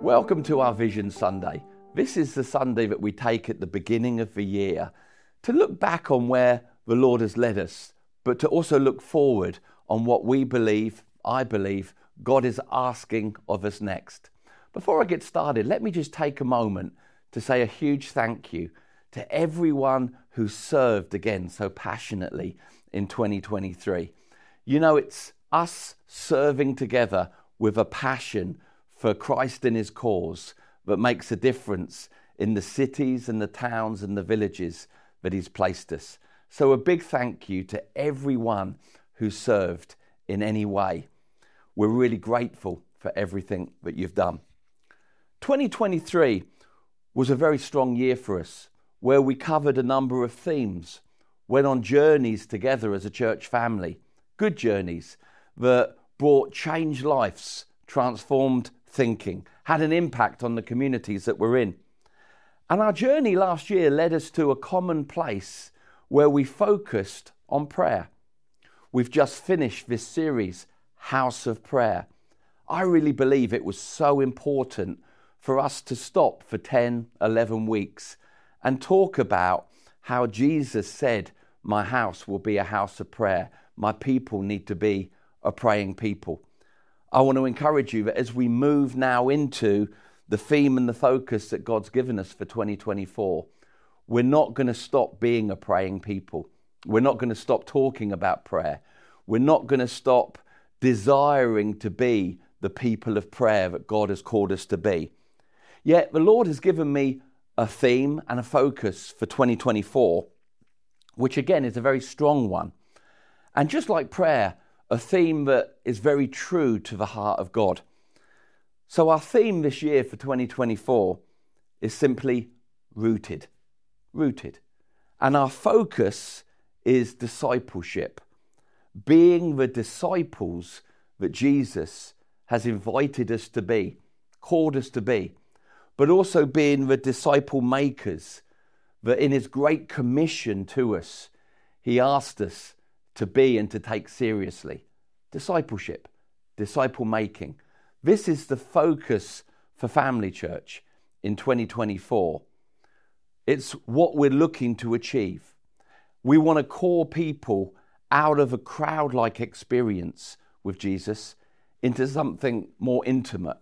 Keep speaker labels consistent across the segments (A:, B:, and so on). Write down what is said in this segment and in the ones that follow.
A: Welcome to our Vision Sunday. This is the Sunday that we take at the beginning of the year to look back on where the Lord has led us, but to also look forward on what we believe, I believe, God is asking of us next. Before I get started, let me just take a moment to say a huge thank you to everyone who served again so passionately in 2023. You know, it's us serving together with a passion for Christ and his cause that makes a difference in the cities and the towns and the villages that he's placed us. So, a big thank you to everyone who served in any way. We're really grateful for everything that you've done. 2023 was a very strong year for us where we covered a number of themes, went on journeys together as a church family, good journeys that brought changed lives, transformed thinking, had an impact on the communities that we're in. And our journey last year led us to a common place where we focused on prayer. We've just finished this series, House of Prayer. I really believe it was so important for us to stop for 10, 11 weeks and talk about how Jesus said, My house will be a house of prayer. My people need to be a praying people. I want to encourage you that as we move now into the theme and the focus that God's given us for 2024, we're not going to stop being a praying people. We're not going to stop talking about prayer. We're not going to stop desiring to be the people of prayer that God has called us to be. Yet the Lord has given me a theme and a focus for 2024, which again is a very strong one. And just like prayer, a theme that is very true to the heart of God. So, our theme this year for 2024 is simply rooted. Rooted. And our focus is discipleship, being the disciples that Jesus has invited us to be, called us to be, but also being the disciple makers that in his great commission to us, he asked us to be and to take seriously. Discipleship, disciple making. This is the focus for Family Church in 2024. It's what we're looking to achieve. We want to call people out of a crowd like experience with Jesus into something more intimate,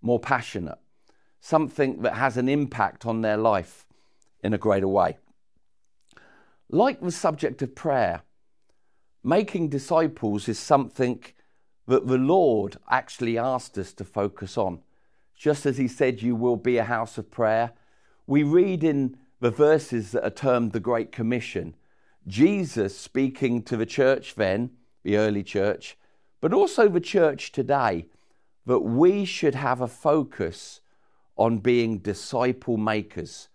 A: more passionate, something that has an impact on their life in a greater way. Like the subject of prayer, making disciples is something that the Lord actually asked us to focus on. Just as He said, You will be a house of prayer. We read in the verses that are termed the Great Commission, Jesus speaking to the church then, the early church, but also the church today, that we should have a focus on being disciple makers,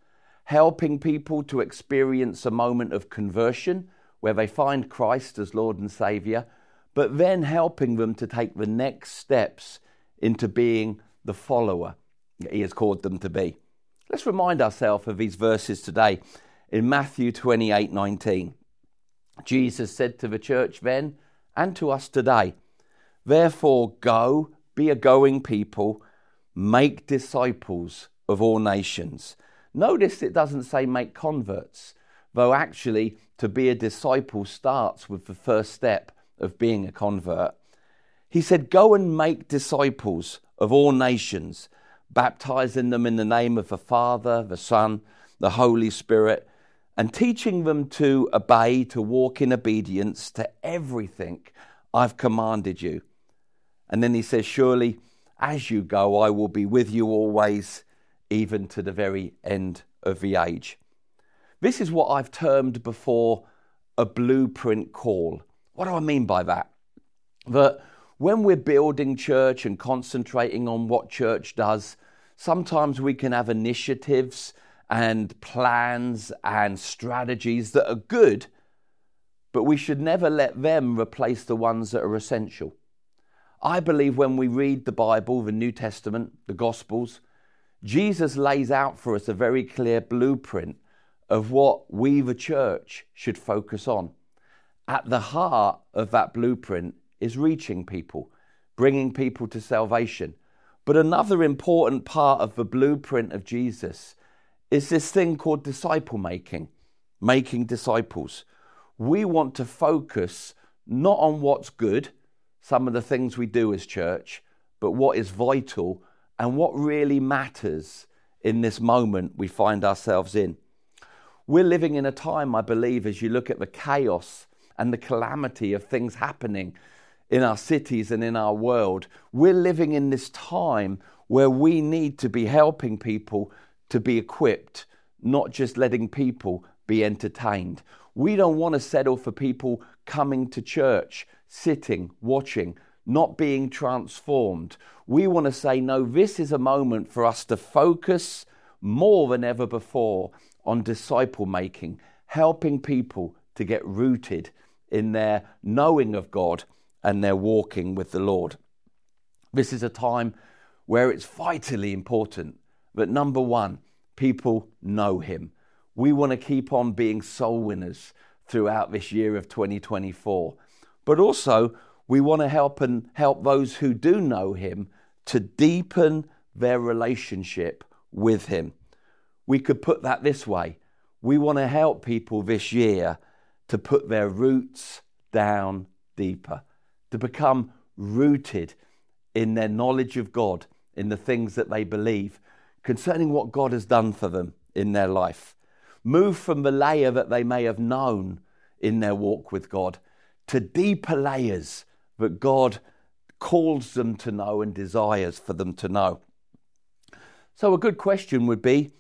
A: helping people to experience a moment of conversion where they find Christ as Lord and Saviour, but then helping them to take the next steps into being the follower He has called them to be. Let's remind ourselves of these verses today in Matthew 28 19. Jesus said to the church then and to us today, Therefore, go, be a going people, make disciples of all nations. Notice it doesn't say make converts, though actually to be a disciple starts with the first step of being a convert. He said, Go and make disciples of all nations, baptizing them in the name of the Father, the Son, the Holy Spirit, and teaching them to obey, to walk in obedience to everything I've commanded you. And then he says, Surely as you go, I will be with you always, even to the very end of the age. This is what I've termed before a blueprint call. What do I mean by that? That when we're building church and concentrating on what church does, sometimes we can have initiatives and plans and strategies that are good, but we should never let them replace the ones that are essential. I believe when we read the Bible, the New Testament, the Gospels, Jesus lays out for us a very clear blueprint of what we, the church, should focus on. At the heart of that blueprint is reaching people, bringing people to salvation, But another important part of the blueprint of Jesus is this thing called disciple making, making disciples. We want to focus not on what's good, some of the things we do as church, but what is vital and what really matters in this moment we find ourselves in. We're living in a time, I believe, as you look at the chaos and the calamity of things happening in our cities and in our world, we're living in this time where we need to be helping people to be equipped, not just letting people be entertained. We don't want to settle for people coming to church, sitting, watching, not being transformed. We want to say, no, this is a moment for us to focus more than ever before on disciple making, helping people to get rooted in their knowing of God and their walking with the Lord. This is a time where it's vitally important that number one, people know Him. We want to keep on being soul winners throughout this year of 2024. But also, we want to help and help those who do know him to deepen their relationship with him. We could put that this way. We want to help people this year to put their roots down deeper, to become rooted in their knowledge of God, in the things that they believe concerning what God has done for them in their life move from the layer that they may have known in their walk with God to deeper layers that God calls them to know and desires for them to know. So, a good question would be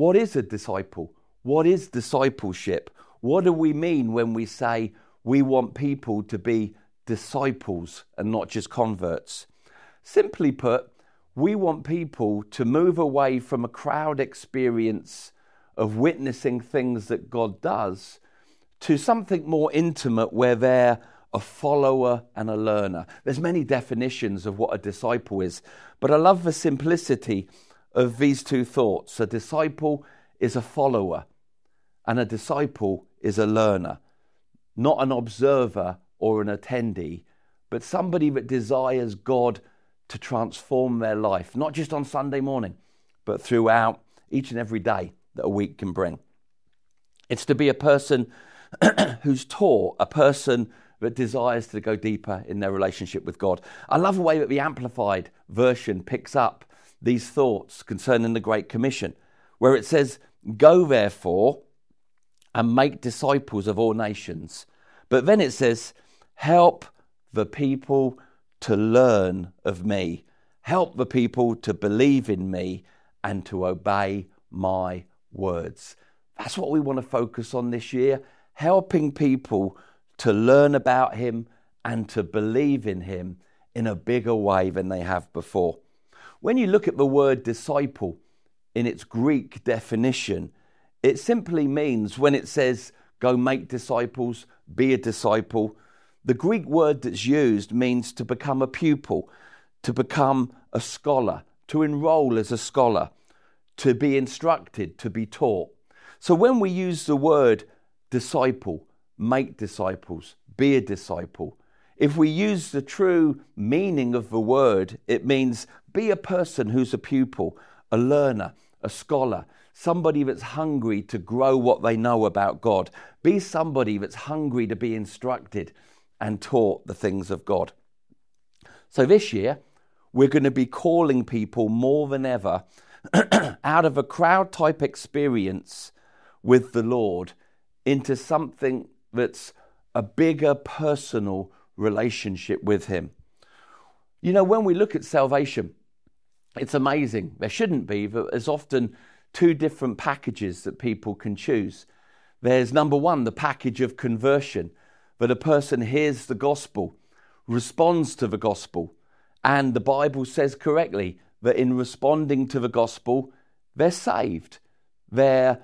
A: what is a disciple? What is discipleship? What do we mean when we say we want people to be disciples and not just converts? Simply put, we want people to move away from a crowd experience of witnessing things that God does to something more intimate where they're a follower and a learner. There's many definitions of what a disciple is, but I love the simplicity of these two thoughts. A disciple is a follower and a disciple is a learner, not an observer or an attendee, but somebody that desires God to transform their life, not just on Sunday morning, but throughout each and every day that a week can bring. It's to be a person who's taught, a person that desires to go deeper in their relationship with God. I love the way that the Amplified version picks up these thoughts concerning the Great Commission, where it says, Go therefore and make disciples of all nations. But then it says, Help the people to learn of me, help the people to believe in me and to obey my words. That's what we want to focus on this year, helping people to learn about Him and to believe in Him in a bigger way than they have before. When you look at the word disciple in its Greek definition, it simply means when it says, go make disciples, be a disciple, the Greek word that's used means to become a pupil, to become a scholar, to enroll as a scholar to be instructed, to be taught. So when we use the word disciple, make disciples, be a disciple, if we use the true meaning of the word, it means be a person who's a pupil, a learner, a scholar, somebody that's hungry to grow what they know about God. Be somebody that's hungry to be instructed and taught the things of God. So this year, we're going to be calling people more than ever out of a crowd type experience with the Lord into something that's a bigger personal relationship with Him. You know, when we look at salvation, it's amazing. There shouldn't be, but there's often two different packages that people can choose. There's number one, the package of conversion, that a person hears the gospel, responds to the gospel, and the Bible says correctly that in responding to the gospel, they're saved. They're,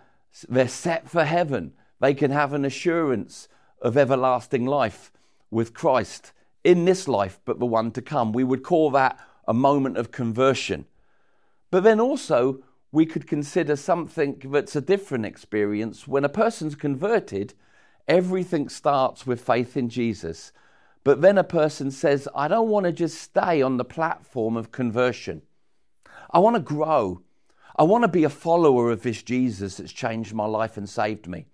A: they're set for heaven. They can have an assurance of everlasting life with Christ in this life, but the one to come. We would call that a moment of conversion. But then also, we could consider something that's a different experience. When a person's converted, everything starts with faith in Jesus. But then a person says, I don't want to just stay on the platform of conversion. I want to grow. I want to be a follower of this Jesus that's changed my life and saved me.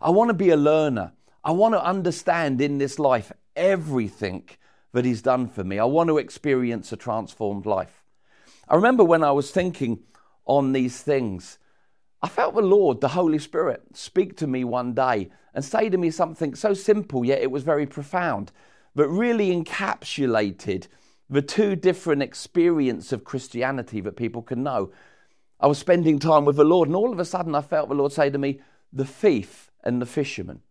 A: I want to be a learner. I want to understand in this life everything that He's done for me. I want to experience a transformed life. I remember when I was thinking on these things, I felt the Lord, the Holy Spirit, speak to me one day and say to me something so simple, yet it was very profound, but really encapsulated the two different experiences of Christianity that people can know. I was spending time with the Lord, and all of a sudden I felt the Lord say to me, The thief and the fisherman.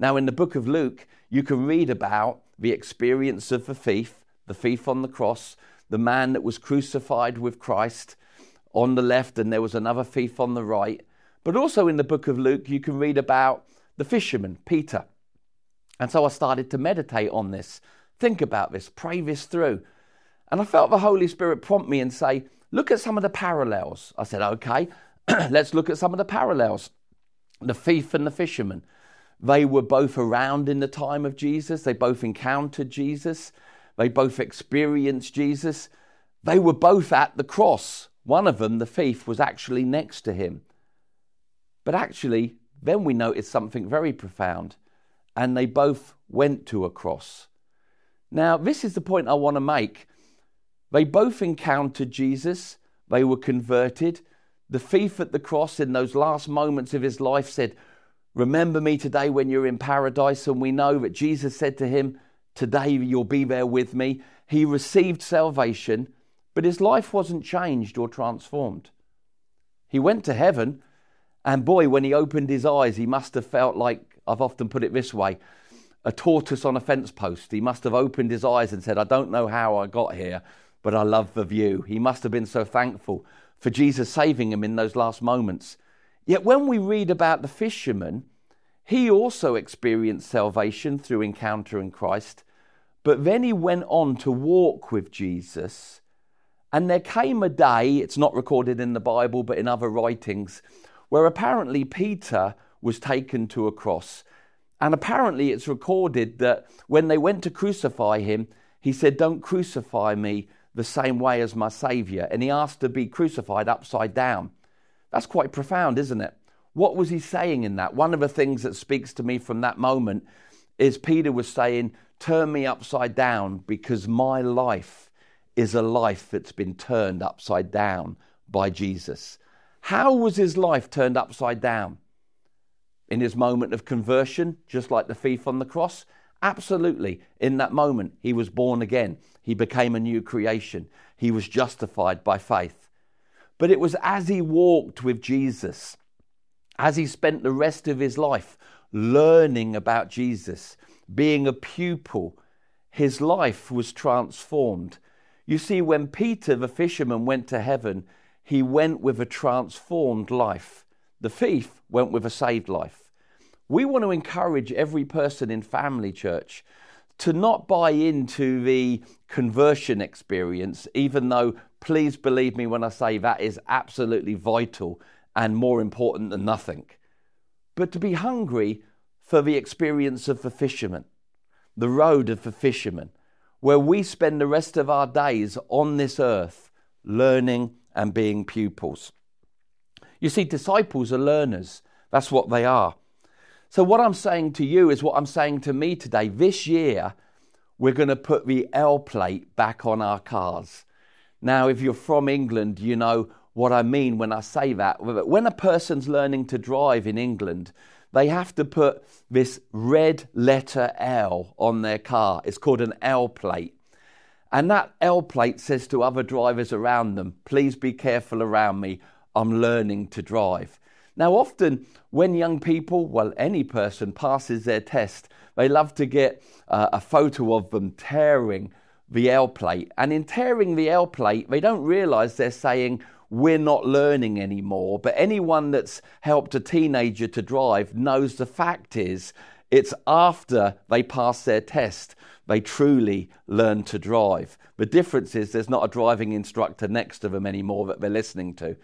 A: Now, in the book of Luke, you can read about the experience of the thief, the thief on the cross, the man that was crucified with Christ on the left, and there was another thief on the right. But also in the book of Luke, you can read about the fisherman, Peter. And so I started to meditate on this, think about this, pray this through. And I felt the Holy Spirit prompt me and say, Look at some of the parallels. I said, Okay, let's look at some of the parallels. The thief and the fisherman. They were both around in the time of Jesus, they both encountered Jesus, they both experienced Jesus. They were both at the cross. One of them, the thief, was actually next to him. But actually, then we noticed something very profound, and they both went to a cross. Now, this is the point I want to make. They both encountered Jesus, they were converted. The thief at the cross, in those last moments of his life, said, Remember me today when you're in paradise. And we know that Jesus said to him, Today you'll be there with me. He received salvation, but his life wasn't changed or transformed. He went to heaven, and boy, when he opened his eyes, he must have felt like, I've often put it this way, a tortoise on a fence post. He must have opened his eyes and said, I don't know how I got here, but I love the view. He must have been so thankful for Jesus saving him in those last moments. Yet when we read about the fisherman, he also experienced salvation through encountering Christ, but then he went on to walk with Jesus. And there came a day, it's not recorded in the Bible, but in other writings, where apparently Peter was taken to a cross. And apparently it's recorded that when they went to crucify him, he said, Don't crucify me the same way as my Saviour. And he asked to be crucified upside down. That's quite profound, isn't it? What was he saying in that? One of the things that speaks to me from that moment is Peter was saying, Turn me upside down because my life is a life that's been turned upside down by Jesus. How was his life turned upside down? In his moment of conversion, just like the thief on the cross? Absolutely. In that moment, he was born again. He became a new creation. He was justified by faith. But it was as he walked with Jesus, as he spent the rest of his life learning about Jesus, being a pupil, his life was transformed. You see, when Peter the fisherman went to heaven, he went with a transformed life. The thief went with a saved life. We want to encourage every person in family church to not buy into the conversion experience, even though, please believe me when I say that is absolutely vital and more important than nothing, but to be hungry for the experience of the fisherman, the road of the fisherman, where we spend the rest of our days on this earth learning and being pupils. You see, disciples are learners, that's what they are. So, what I'm saying to you is what I'm saying to me today. This year, we're going to put the L plate back on our cars. Now, if you're from England, you know what I mean when I say that. When a person's learning to drive in England, they have to put this red letter L on their car. It's called an L plate. And that L plate says to other drivers around them, please be careful around me. I'm learning to drive. Now, often when young people, well, any person passes their test, they love to get uh, a photo of them tearing the L plate. And in tearing the L plate, they don't realize they're saying, we're not learning anymore. But anyone that's helped a teenager to drive knows the fact is it's after they pass their test they truly learn to drive. The difference is there's not a driving instructor next to them anymore that they're listening to.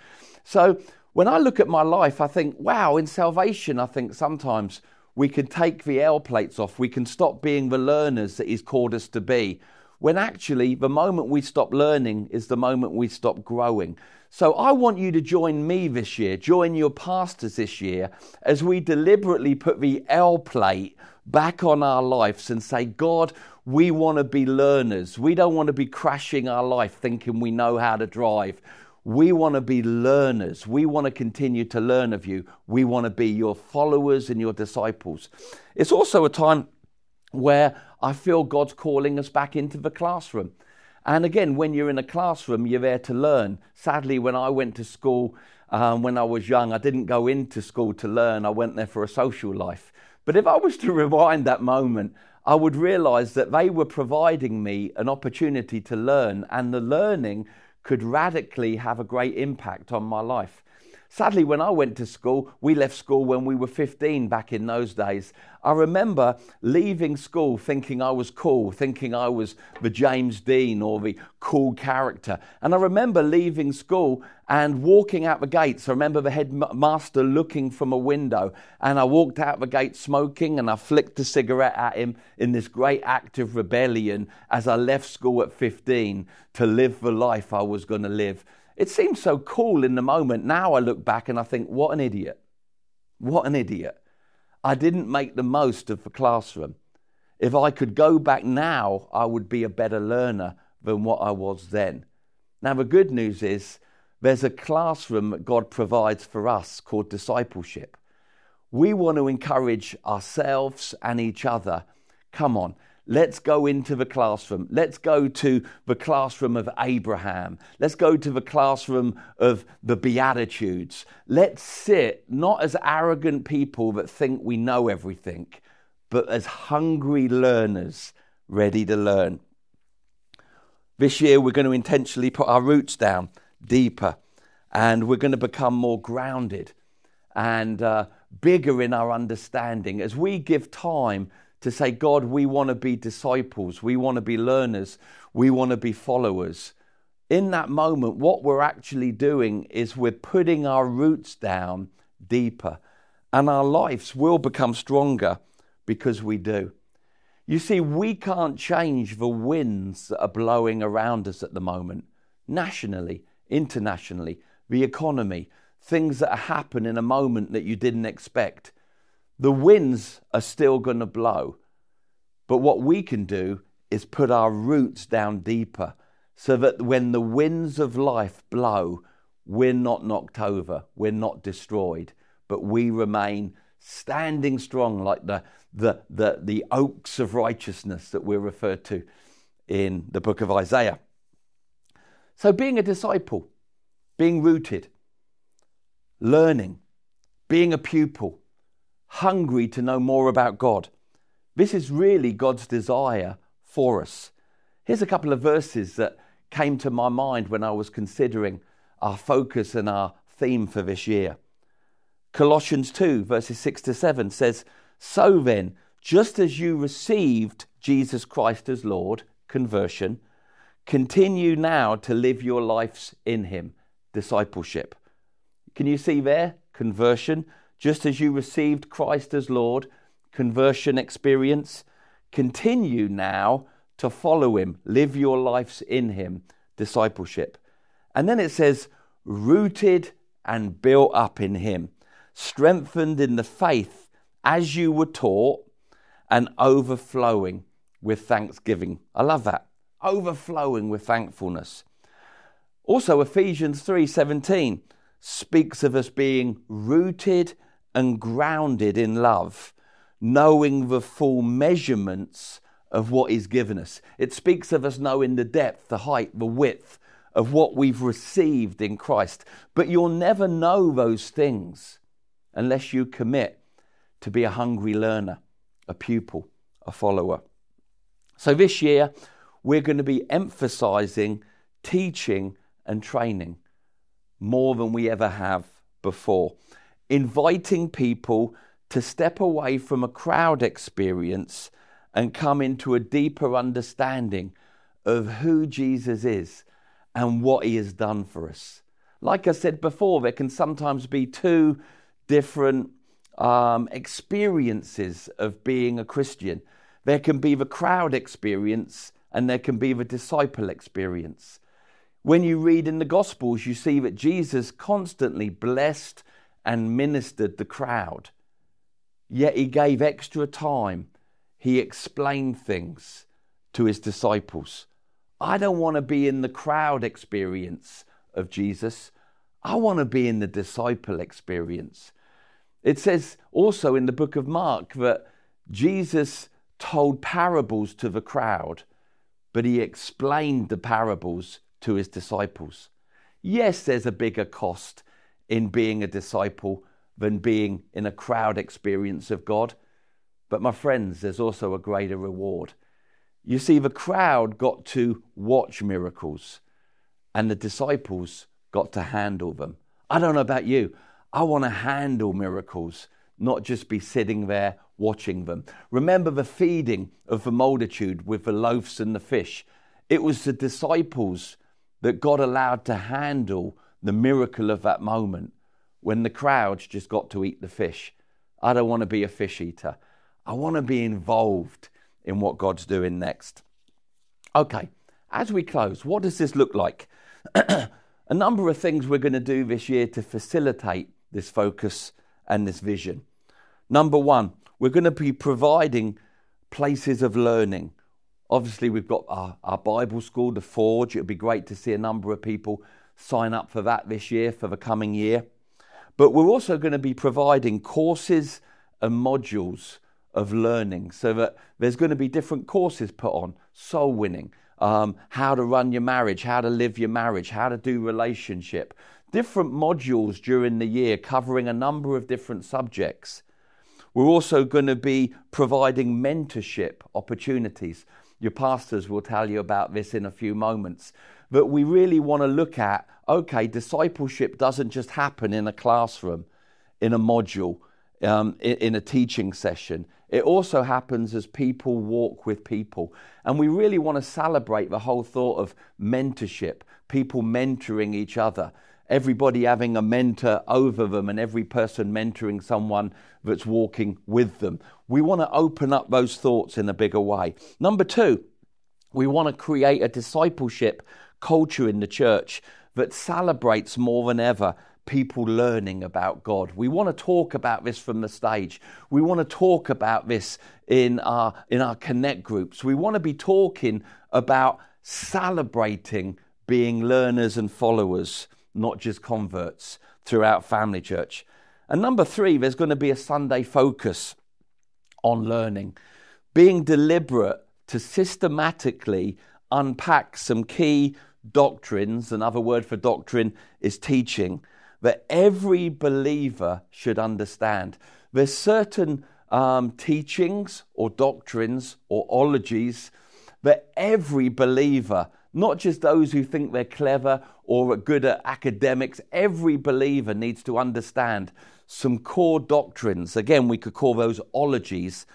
A: So when I look at my life, I think, wow, in salvation, I think sometimes we can take the L plates off. We can stop being the learners that He's called us to be. When actually the moment we stop learning is the moment we stop growing. So I want you to join me this year, join your pastors this year, as we deliberately put the L plate back on our lives and say, God, we want to be learners. We don't want to be crashing our life thinking we know how to drive. We want to be learners. We want to continue to learn of you. We want to be your followers and your disciples. It's also a time where I feel God's calling us back into the classroom. And again, when you're in a classroom, you're there to learn. Sadly, when I went to school um, when I was young, I didn't go into school to learn, I went there for a social life. But if I was to rewind that moment, I would realize that they were providing me an opportunity to learn, and the learning could radically have a great impact on my life. Sadly, when I went to school, we left school when we were 15 back in those days. I remember leaving school thinking I was cool, thinking I was the James Dean or the cool character. And I remember leaving school and walking out the gates. I remember the headmaster looking from a window, and I walked out the gate smoking and I flicked a cigarette at him in this great act of rebellion as I left school at 15 to live the life I was going to live. It seemed so cool in the moment. Now I look back and I think, what an idiot. What an idiot. I didn't make the most of the classroom. If I could go back now, I would be a better learner than what I was then. Now, the good news is there's a classroom that God provides for us called discipleship. We want to encourage ourselves and each other. Come on, Let's go into the classroom. Let's go to the classroom of Abraham. Let's go to the classroom of the Beatitudes. Let's sit not as arrogant people that think we know everything, but as hungry learners ready to learn. This year, we're going to intentionally put our roots down deeper and we're going to become more grounded and uh, bigger in our understanding as we give time to say, God, we want to be disciples, we want to be learners, we want to be followers. In that moment, what we're actually doing is we're putting our roots down deeper, and our lives will become stronger because we do. You see, we can't change the winds that are blowing around us at the moment, nationally, internationally, the economy, things that happen in a moment that you didn't expect. The winds are still going to blow. But what we can do is put our roots down deeper so that when the winds of life blow, we're not knocked over, we're not destroyed, but we remain standing strong like the, the, the, the oaks of righteousness that we're referred to in the book of Isaiah. So, being a disciple, being rooted, learning, being a pupil, hungry to know more about God. This is really God's desire for us. Here's a couple of verses that came to my mind when I was considering our focus and our theme for this year. Colossians 2, verses 6 to 7 says, So then, just as you received Jesus Christ as Lord, conversion, continue now to live your lives in Him, discipleship. Can you see there? Conversion. Just as you received Christ as Lord, conversion experience, continue now to follow Him, live your lives in Him, discipleship. And then it says, rooted and built up in Him, strengthened in the faith as you were taught, and overflowing with thanksgiving. I love that. Overflowing with thankfulness. Also Ephesians 3:17 speaks of us being rooted and grounded in love, knowing the full measurements of what is given us. It speaks of us knowing the depth, the height, the width of what we've received in Christ. But you'll never know those things unless you commit to be a hungry learner, a pupil, a follower. So this year, we're going to be emphasizing teaching and training more than we ever have before, inviting people to step away from a crowd experience and come into a deeper understanding of who Jesus is and what he has done for us. Like I said before, there can sometimes be two different um, experiences of being a Christian. There can be the crowd experience, and there can be the disciple experience. When you read in the Gospels, you see that Jesus constantly blessed and ministered the crowd. Yet he gave extra time. He explained things to his disciples. I don't want to be in the crowd experience of Jesus. I want to be in the disciple experience. It says also in the book of Mark that Jesus told parables to the crowd, but he explained the parables to his disciples. Yes, there's a bigger cost in being a disciple than being in a crowd experience of God. But my friends, there's also a greater reward. You see, the crowd got to watch miracles, and the disciples got to handle them. I don't know about you. I want to handle miracles, not just be sitting there watching them. Remember the feeding of the multitude with the loaves and the fish. It was the disciples that God allowed to handle the miracle of that moment when the crowds just got to eat the fish. I don't want to be a fish eater. I want to be involved in what God's doing next. Okay, as we close, what does this look like? a number of things we're going to do this year to facilitate this focus and this vision. Number one, we're going to be providing places of learning Obviously, we've got our, our Bible school, the Forge. It would be great to see a number of people sign up for that this year, for the coming year. But we're also going to be providing courses and modules of learning so that there's going to be different courses put on soul winning, um, how to run your marriage, how to live your marriage, how to do relationship, different modules during the year covering a number of different subjects. We're also going to be providing mentorship opportunities your pastors will tell you about this in a few moments. But we really want to look at okay, discipleship doesn't just happen in a classroom, in a module, um, in, in a teaching session. It also happens as people walk with people. And we really want to celebrate the whole thought of mentorship, people mentoring each other everybody having a mentor over them and every person mentoring someone that's walking with them. We want to open up those thoughts in a bigger way. Number two, we want to create a discipleship culture in the church that celebrates more than ever people learning about God. We want to talk about this from the stage. We want to talk about this in our in our connect groups. We want to be talking about celebrating being learners and followers not just converts, throughout Family Church. And number three, there's going to be a Sunday focus on learning, being deliberate to systematically unpack some key doctrines. Another word for doctrine is teaching that every believer should understand. There's certain um, teachings or doctrines or ologies that every believer not just those who think they're clever or good at academics. Every believer needs to understand some core doctrines. Again, we could call those ologies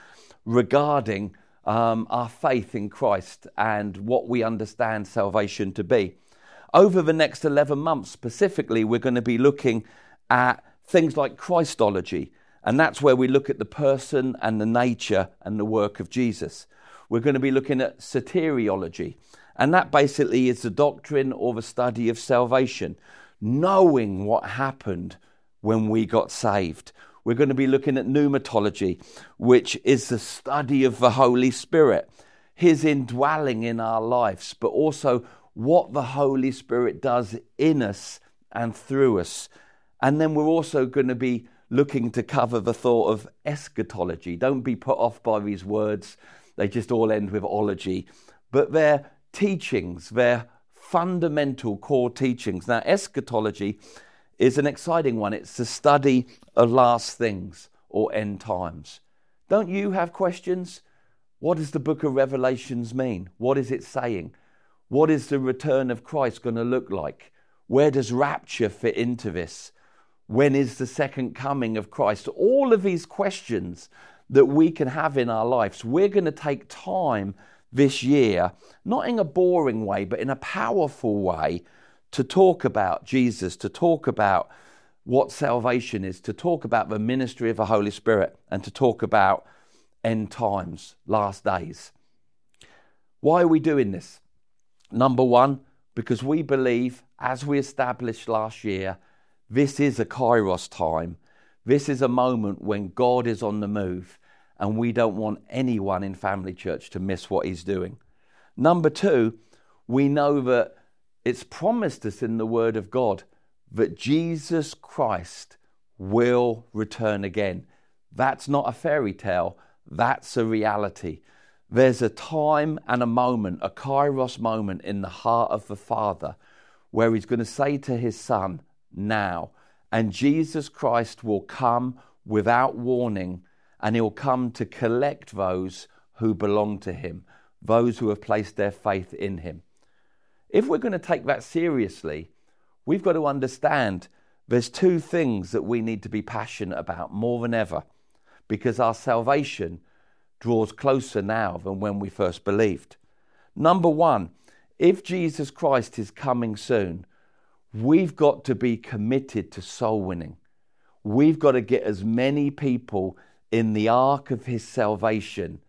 A: regarding um, our faith in Christ and what we understand salvation to be. Over the next 11 months, specifically, we're going to be looking at things like Christology, and that's where we look at the person and the nature and the work of Jesus. We're going to be looking at soteriology, and that basically is the doctrine or the study of salvation, knowing what happened when we got saved. We're going to be looking at pneumatology, which is the study of the Holy Spirit, His indwelling in our lives, but also what the Holy Spirit does in us and through us. And then we're also going to be looking to cover the thought of eschatology. Don't be put off by these words, they just all end with ology. But they're teachings, they're fundamental core teachings. Now, eschatology is an exciting one. It's the study of last things or end times. Don't you have questions? What does the book of Revelations mean? What is it saying? What is the return of Christ going to look like? Where does rapture fit into this? When is the second coming of Christ? All of these questions that we can have in our lives, we're going to take time this year, not in a boring way, but in a powerful way, to talk about Jesus, to talk about what salvation is, to talk about the ministry of the Holy Spirit, and to talk about end times, last days. Why are we doing this? Number one, because we believe, as we established last year, this is a kairos time. This is a moment when God is on the move, and we don't want anyone in Family Church to miss what He's doing. Number two, we know that it's promised us in the Word of God that Jesus Christ will return again. That's not a fairy tale, that's a reality. There's a time and a moment, a kairos moment in the heart of the Father where He's going to say to His Son, Now. And Jesus Christ will come without warning and He'll come to collect those who belong to Him, those who have placed their faith in Him. If we're going to take that seriously, we've got to understand there's two things that we need to be passionate about more than ever because our salvation draws closer now than when we first believed. Number one, if Jesus Christ is coming soon, we've got to be committed to soul winning. We've got to get as many people in the ark of his salvation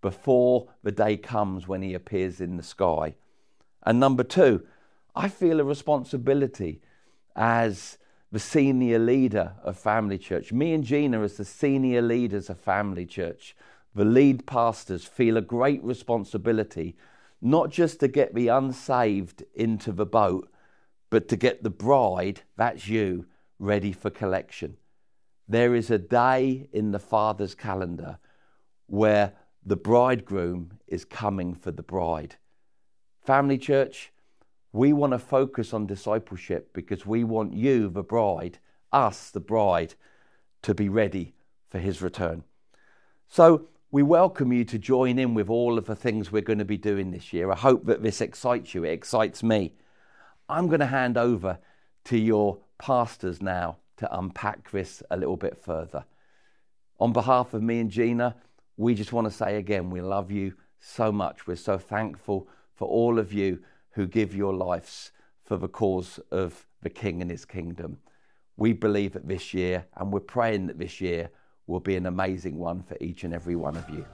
A: before the day comes when he appears in the sky. And number two, I feel a responsibility as the senior leader of Family Church. Me and Gina, as the senior leaders of Family Church, the lead pastors, feel a great responsibility not just to get the unsaved into the boat, but to get the bride, that's you, ready for collection. There is a day in the Father's calendar where the bridegroom is coming for the bride. Family Church, we want to focus on discipleship because we want you, the bride, us, the bride, to be ready for his return. So we welcome you to join in with all of the things we're going to be doing this year. I hope that this excites you. It excites me. I'm going to hand over to your pastors now to unpack this a little bit further. On behalf of me and Gina, we just want to say again, we love you so much. We're so thankful for all of you who give your lives for the cause of the King and his kingdom. We believe that this year, and we're praying that this year will be an amazing one for each and every one of you.